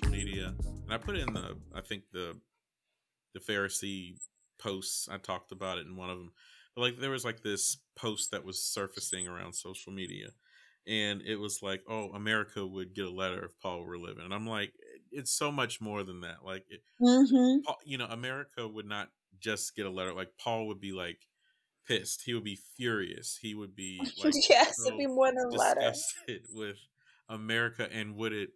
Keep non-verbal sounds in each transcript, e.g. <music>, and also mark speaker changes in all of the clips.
Speaker 1: social media, and I put in the I think the the Pharisee posts. I talked about it in one of them. But like there was like this post that was surfacing around social media, and it was like, "Oh, America would get a letter if Paul were living," and I'm like, it's so much more than that. Like, it,
Speaker 2: Mm-hmm.
Speaker 1: Paul, you know, America would not just get a letter. Like Paul would be like pissed. He would be furious. He would be <laughs> like
Speaker 2: yes,
Speaker 1: so
Speaker 2: it'd be more than a letter. <laughs>
Speaker 1: with America and would it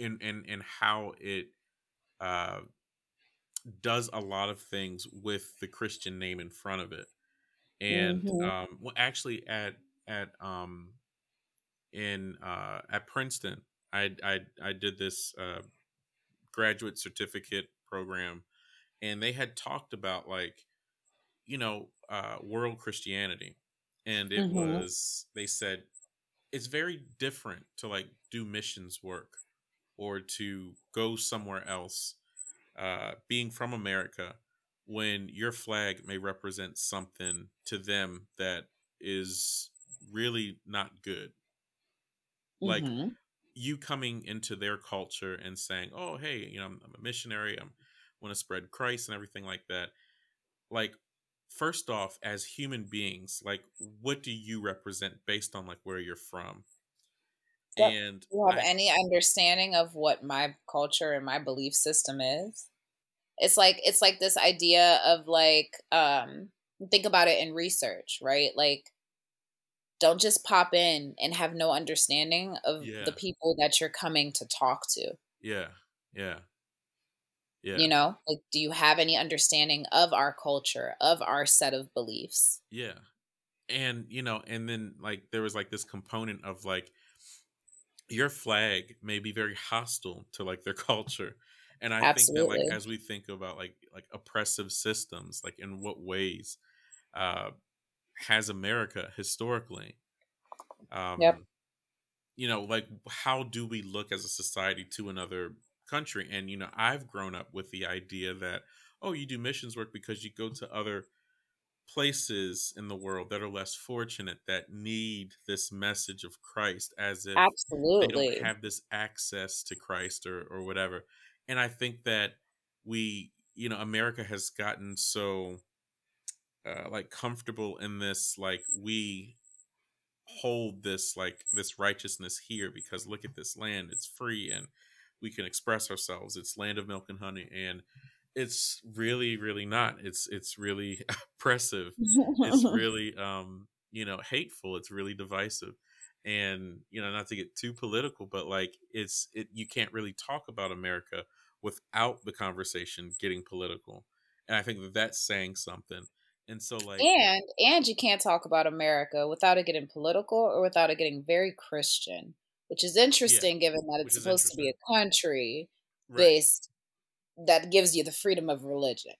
Speaker 1: and and and how it uh does a lot of things with the Christian name in front of it. And
Speaker 2: Mhm.
Speaker 1: um well actually at at um in uh at Princeton I I I did this uh graduate certificate program and they had talked about like you know uh world Christianity and it
Speaker 2: Mhm.
Speaker 1: was they said it's very different to like do missions work or to go somewhere else uh being from america when your flag may represent something to them that is really not good like
Speaker 2: Mhm.
Speaker 1: you coming into their culture and saying oh hey you know i'm, I'm a missionary i'm want to spread christ and everything like that like first off as human beings like what do you represent based on like where you're from And
Speaker 2: Do you have
Speaker 1: I-
Speaker 2: any understanding of what my culture and my belief system is? It's like it's like this idea of like um think about it in research, right? Like don't just pop in and have no understanding of
Speaker 1: Yeah.
Speaker 2: the people that you're coming to talk to.
Speaker 1: yeah yeah yeah
Speaker 2: You know? Like do you have any understanding of our culture, of our set of beliefs?
Speaker 1: Yeah. And you know, and then like there was like this component of like your flag may be very hostile to like their <laughs> culture. And I think that like as we think about like like oppressive systems, like in what ways uh has America historically um
Speaker 2: Yep.
Speaker 1: you know, like how do we look as a society to another country? And you know, I've grown up with the idea that oh, you do missions work because you go to other places in the world that are less fortunate that need this message of Christ as if
Speaker 2: absolutely they
Speaker 1: don't have this access to Christ or or whatever. And I think that we, you know, America has gotten so uh, like comfortable in this like we hold this like this righteousness here because look at this land it's free and we can express ourselves it's land of milk and honey and it's really really not. It's it's really <laughs> oppressive. It's <laughs> really um you know hateful. It's really divisive. And you know not to get too political but like it's it you can't really talk about america without the conversation getting political. And i think that that's saying something. And so like
Speaker 2: and and you can't talk about America without it getting political or without it getting very Christian, which is interesting given that it's supposed to be a country
Speaker 1: right,
Speaker 2: based that gives you the freedom of religion.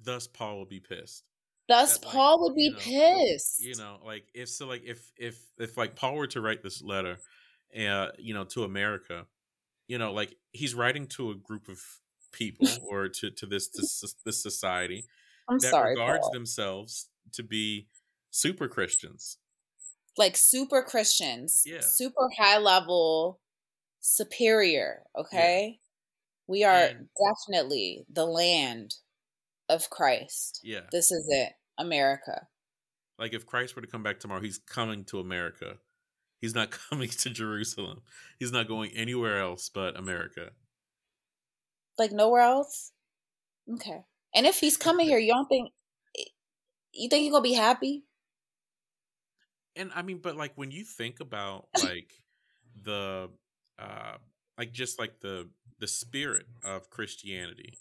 Speaker 1: thus paul will be pissed
Speaker 2: Thus,
Speaker 1: That, like,
Speaker 2: Paul would be
Speaker 1: know,
Speaker 2: pissed.
Speaker 1: you know like if so like if if if like paul were to write this letter uh you know to america you know like he's writing to a group of people <laughs> or to to this this, this society
Speaker 2: I'm
Speaker 1: that
Speaker 2: sorry,
Speaker 1: regards
Speaker 2: Paul.
Speaker 1: themselves to be super christians
Speaker 2: Like super Christians,
Speaker 1: Yeah.
Speaker 2: super high level, superior. Okay, we are
Speaker 1: And-
Speaker 2: definitely the land of Christ.
Speaker 1: yeah
Speaker 2: This is it, America.
Speaker 1: like if christ were to come back tomorrow he's coming to america he's not <laughs> coming to jerusalem he's not going anywhere else but america
Speaker 2: Like nowhere else. Okay. And if he's coming here, you don't think you think he's gonna be happy?
Speaker 1: and i mean but like when you think about <laughs> like the uh like just like the the spirit of christianity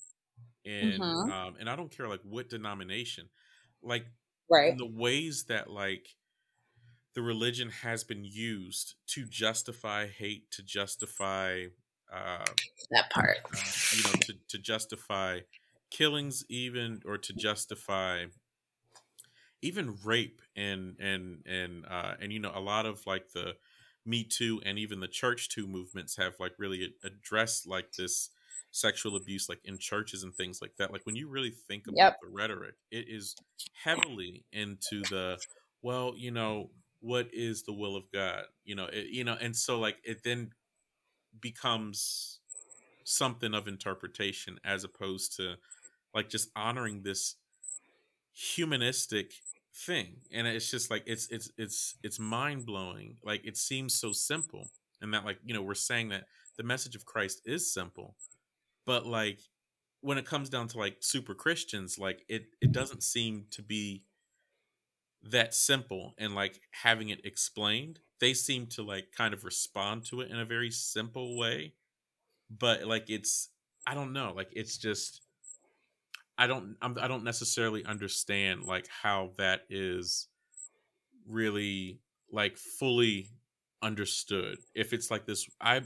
Speaker 1: and
Speaker 2: Mhm.
Speaker 1: um and i don't care like what denomination like
Speaker 2: Right.
Speaker 1: the ways that like the religion has been used to justify hate to justify uh,
Speaker 2: That part.
Speaker 1: uh you know to, to justify killings even or to justify even rape and and and uh and you know a lot of like the me too and even the church too movements have like really addressed like this sexual abuse like in churches and things like that like when you really think about
Speaker 2: Yep.
Speaker 1: the rhetoric it is heavily into the well you know what is the will of god you know it, you know and so like it then becomes something of interpretation as opposed to like just honoring this humanistic thing and it's just like it's it's it's it's mind-blowing like it seems so simple and that like you know we're saying that the message of christ is simple but like when it comes down to like super christians like it it doesn't seem to be that simple and like having it explained they seem to like kind of respond to it in a very simple way but like it's i don't know like it's just I don't I'm, I do not necessarily understand like how that is really like fully understood. If it's like this, I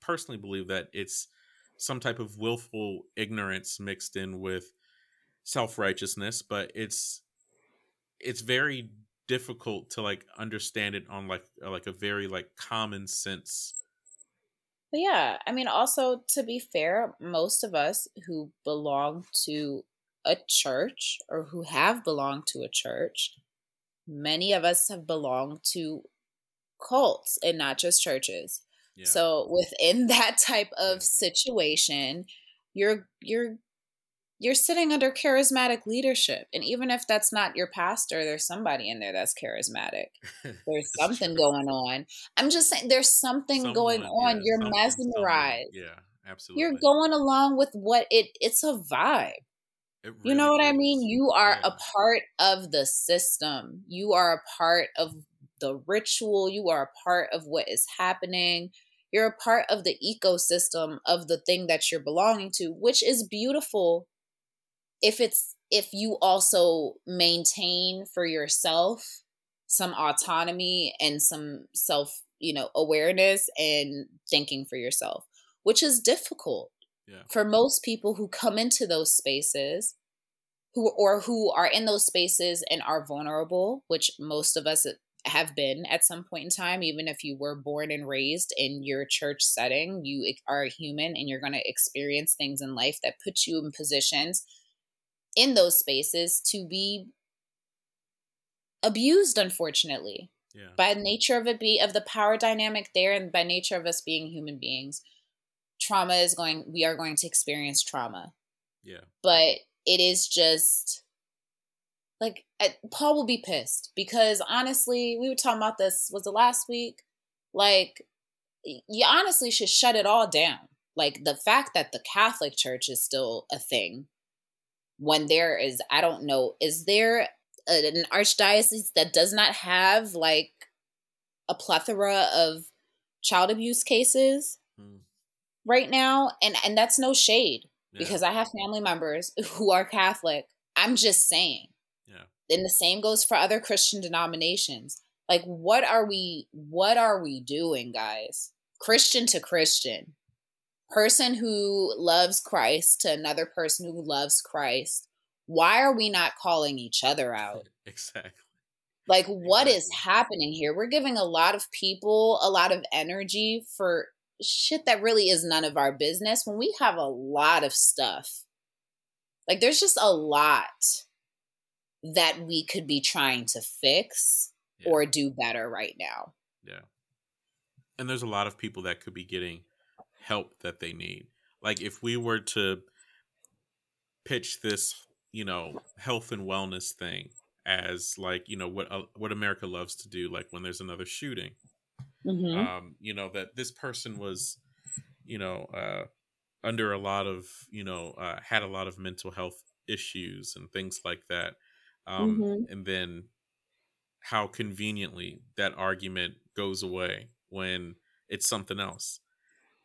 Speaker 1: personally believe that it's some type of willful ignorance mixed in with self righteousness, but it's it's very difficult to like understand it on like like a very like common sense
Speaker 2: yeah, I mean, also to be fair, most of us who belong to a church or who have belonged to a church, many of us have belonged to cults and not just churches. Yeah. So within <laughs> that type of situation, you're you're you're sitting under charismatic leadership. And even if that's not your pastor, there's somebody in there that's charismatic. <laughs> There's something true. going on. I'm just saying there's something Someone, going on. Yeah, you're mesmerized.
Speaker 1: Yeah, absolutely.
Speaker 2: You're going along with what it it's a vibe. Really you know what is. I mean? You are yeah. a part of the system. You are a part of the ritual. You are a part of what is happening. You're a part of the ecosystem of the thing that you're belonging to, which is beautiful if it's if you also maintain for yourself some autonomy and some self, you know, awareness and thinking for yourself, which is difficult yeah. For most people who come into those spaces, who or who are in those spaces and are vulnerable, which most of us have been at some point in time, even if you were born and raised in your church setting, you are a human and you're going to experience things in life that put you in positions in those spaces to be abused, unfortunately. Yeah. By nature of it be of the power dynamic there and by nature of us being human beings trauma is going we are going to experience trauma.
Speaker 1: Yeah.
Speaker 2: But it is just like paul will be pissed because honestly we were talking about this was the last week? Like you honestly should shut it all down. Like the fact that the catholic church is still a thing when there is i don't know is there an archdiocese that does not have like a plethora of child abuse cases? Mm right now and and that's no shade yeah. because I have family members who are Catholic. I'm just saying.
Speaker 1: Yeah.
Speaker 2: And the same goes for other Christian denominations. Like what are we what are we doing, guys? Christian to Christian. Person who loves Christ to another person who loves Christ. Why are we not calling each other out? <laughs>
Speaker 1: exactly.
Speaker 2: Like what exactly. is happening here? We're giving a lot of people a lot of energy for shit that really is none of our business when we have a lot of stuff. Like there's just a lot that we could be trying to fix yeah. or do better right now.
Speaker 1: Yeah. And there's a lot of people that could be getting help that they need. Like if we were to pitch this, you know, health and wellness thing as like, you know, what uh, what America loves to do like when there's another shooting mm-hmm. um, you know that this person was you know uh, under a lot of you know uh, had a lot of mental health issues and things like that um, mm-hmm. and then how conveniently that argument goes away when it's something else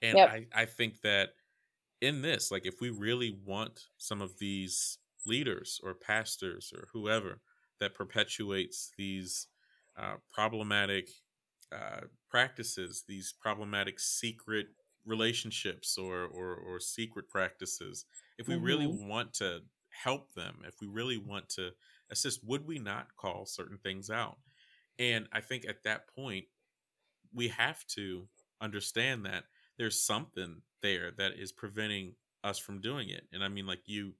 Speaker 1: and yep. I, I think that in this like if we really want some of these leaders or pastors or whoever that perpetuates these uh, problematic uh, practices, these problematic secret relationships or, or, or secret practices, if we mm-hmm. really want to help them, if we really want to assist, would we not call certain things out? And I think at that point, we have to understand that there's something there that is preventing us from doing it. And I mean, like you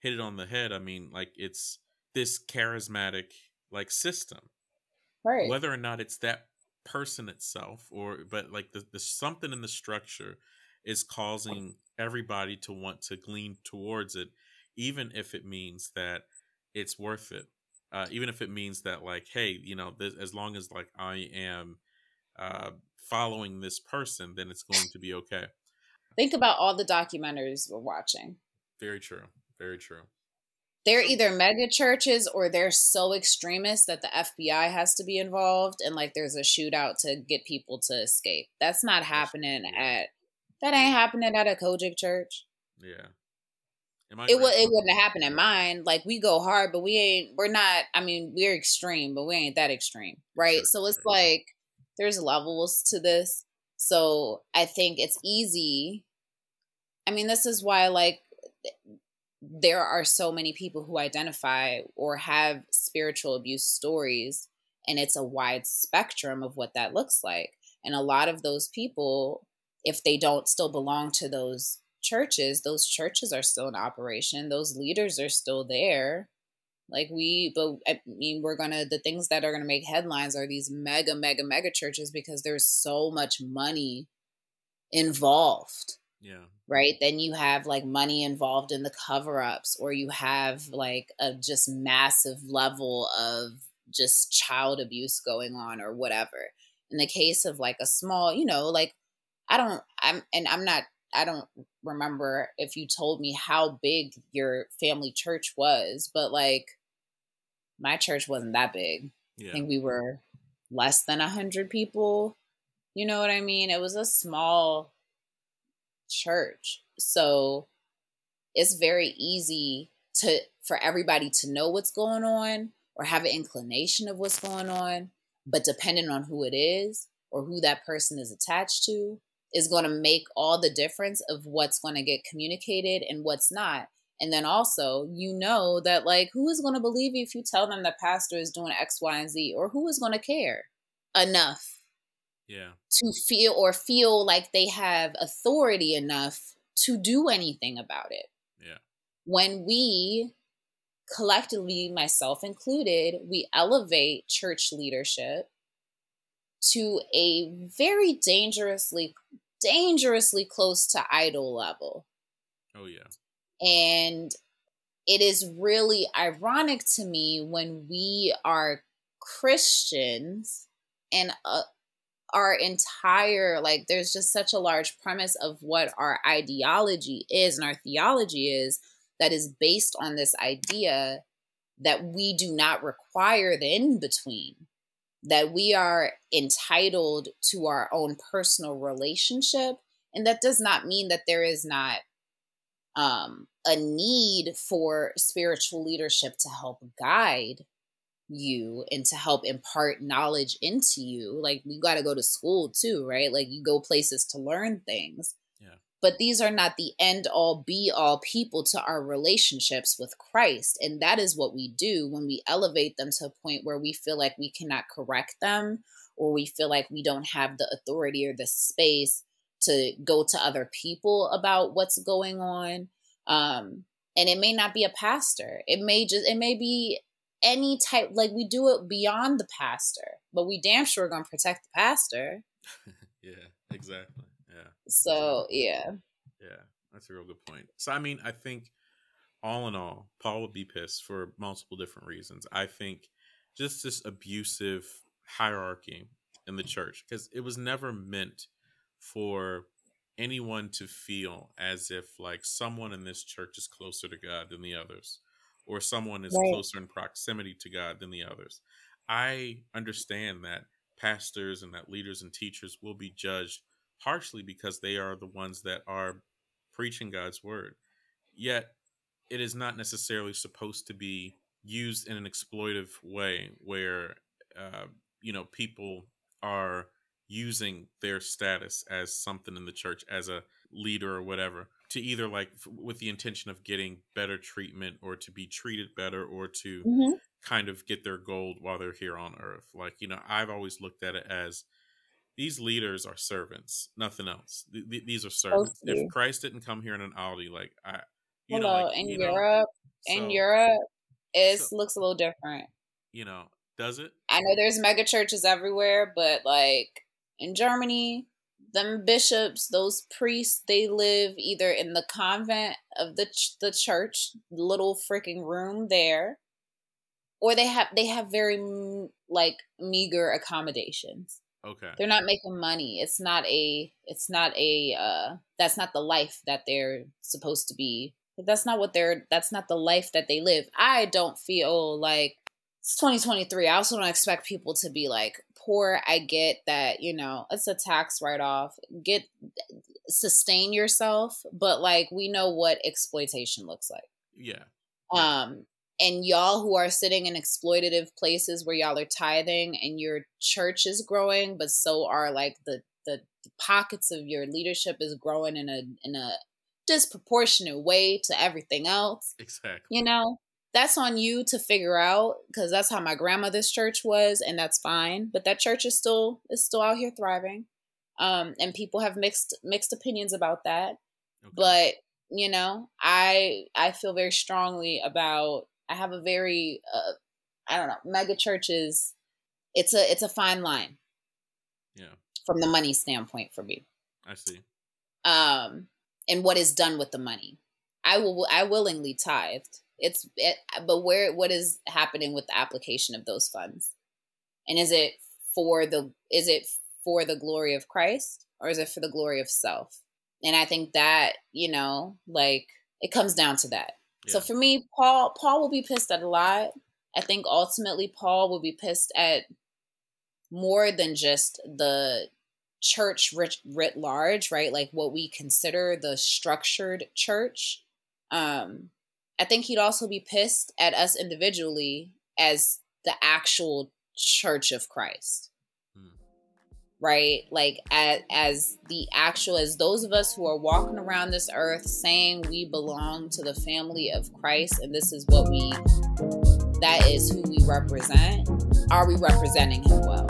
Speaker 1: hit it on the head. I mean, like it's this charismatic like system.
Speaker 2: Right.
Speaker 1: Whether or not it's that person itself or but like the, the something in the structure is causing everybody to want to glean towards it even if it means that it's worth it. Uh, even if it means that like hey you know this, as long as like i am uh, following this person then it's going to be okay.
Speaker 2: Think about all the documentaries we're watching.
Speaker 1: Very true. Very true
Speaker 2: they're either mega churches or they're so extremist that the FBI has to be involved and like there's a shootout to get people to escape. That's not happening at that ain't happening at a COGIC church.
Speaker 1: Yeah.
Speaker 2: It would it wouldn't happen in mine. Like we go hard, but we ain't we're not I mean, we're extreme, but we ain't that extreme. Right? Sure, so it's sure. like there's levels to this. So I think it's easy. I mean, this is why like there are so many people who identify or have spiritual abuse stories and it's a wide spectrum of what that looks like. And a lot of those people if they don't still belong to those churches those churches are still in operation. Those leaders are still there. Like we but i mean we're gonna the things that are gonna make headlines are these mega mega mega churches because there's so much money involved
Speaker 1: yeah.
Speaker 2: Right. Then you have like money involved in the cover ups, or you have like a just massive level of just child abuse going on, or whatever. In the case of like a small, you know, like I don't, I'm, and I'm not, I don't remember if you told me how big your family church was, but like my church wasn't that big. Yeah. I think we were less than a hundred people. You know what I mean? It was a small church. So it's very easy to for everybody to know what's going on or have an inclination of what's going on, but depending on who it is or who that person is attached to is going to make all the difference of what's going to get communicated and what's not. And then also, you know that like who is going to believe you if you tell them that pastor is doing X, Y, and Z, or who is going to care enough
Speaker 1: yeah.
Speaker 2: to feel or feel like they have authority enough to do anything about it.
Speaker 1: Yeah.
Speaker 2: When we collectively myself included we elevate church leadership to a very dangerously dangerously close to idol level.
Speaker 1: Oh yeah.
Speaker 2: And it is really ironic to me when we are christians and uh, our entire like there's just such a large premise of what our ideology is and our theology is that is based on this idea that we do not require the in between that we are entitled to our own personal relationship and that does not mean that there is not um, a need for spiritual leadership to help guide you and to help impart knowledge into you. Like we got to go to school too, right? Like you go places to learn things.
Speaker 1: Yeah.
Speaker 2: But these are not the end all be all people to our relationships with Christ. And that is what we do when we elevate them to a point where we feel like we cannot correct them or we feel like we don't have the authority or the space to go to other people about what's going on. Um, and it may not be a pastor. It may just it may be any type like we do it beyond the pastor, but we damn sure are gonna protect the pastor. <laughs>
Speaker 1: yeah, exactly. Yeah.
Speaker 2: So yeah.
Speaker 1: Yeah, that's a real good point. So I mean, I think all in all, Paul would be pissed for multiple different reasons. I think just this abusive hierarchy in the church because it was never meant for anyone to feel as if like someone in this church is closer to God than the others or someone is right. closer in proximity to God than the others. I understand that pastors and that leaders and teachers will be judged harshly because they are the ones that are preaching God's word. Yet, it is not necessarily supposed to be used in an exploitive way where, uh, you know, people are using their status as something in the church as a leader or whatever to either like f- with the intention of getting better treatment or to be treated better or to mm-hmm. kind of get their gold while they're here on earth. Like you know i've always looked at it as these leaders are servants nothing else. Th- th- these are servants. If christ didn't come here in an audi like i
Speaker 2: you Hello, know like, in you europe know, in so, europe it so, looks a little different.
Speaker 1: You know Does it?
Speaker 2: I know there's mega churches everywhere, but like in Germany, them bishops, those priests, they live either in the convent of the ch- the church, little freaking room there, or they have they have very like meager accommodations.
Speaker 1: Okay.
Speaker 2: They're not making money. It's not a it's not a uh that's not the life that they're supposed to be. That's not what they're that's not the life that they live. I don't feel like it's 2023. I also don't expect people to be like poor. I get that, you know, it's a tax write off. Get sustain yourself, but like we know what exploitation looks like.
Speaker 1: Yeah.
Speaker 2: Um and y'all who are sitting in exploitative places where y'all are tithing and your church is growing but so are like the the, the pockets of your leadership is growing in a in a disproportionate way to everything else
Speaker 1: exactly
Speaker 2: you know that's on you to figure out because that's how my grandmother's church was and that's fine but that church is still is still out here thriving um and people have mixed mixed opinions about that okay. but you know i i feel very strongly about I have a very uh, I don't know, mega churches. It's a it's a fine line.
Speaker 1: Yeah.
Speaker 2: From the money standpoint for me.
Speaker 1: I see.
Speaker 2: Um and what is done with the money. I will I willingly tithed. It's it, but where what is happening with the application of those funds? And is it for the is it for the glory of Christ or is it for the glory of self? And I think that, you know, like it comes down to that. So for me, Paul Paul will be pissed at a lot. I think ultimately Paul will be pissed at more than just the church writ, writ large, right? Like what we consider the structured church. Um, I think he'd also be pissed at us individually as the actual church of Christ hmm. right? Like as, as the actual, as those of us who are walking around this earth saying we belong to the family of Christ and this is what we, that is who we represent, are we representing him well?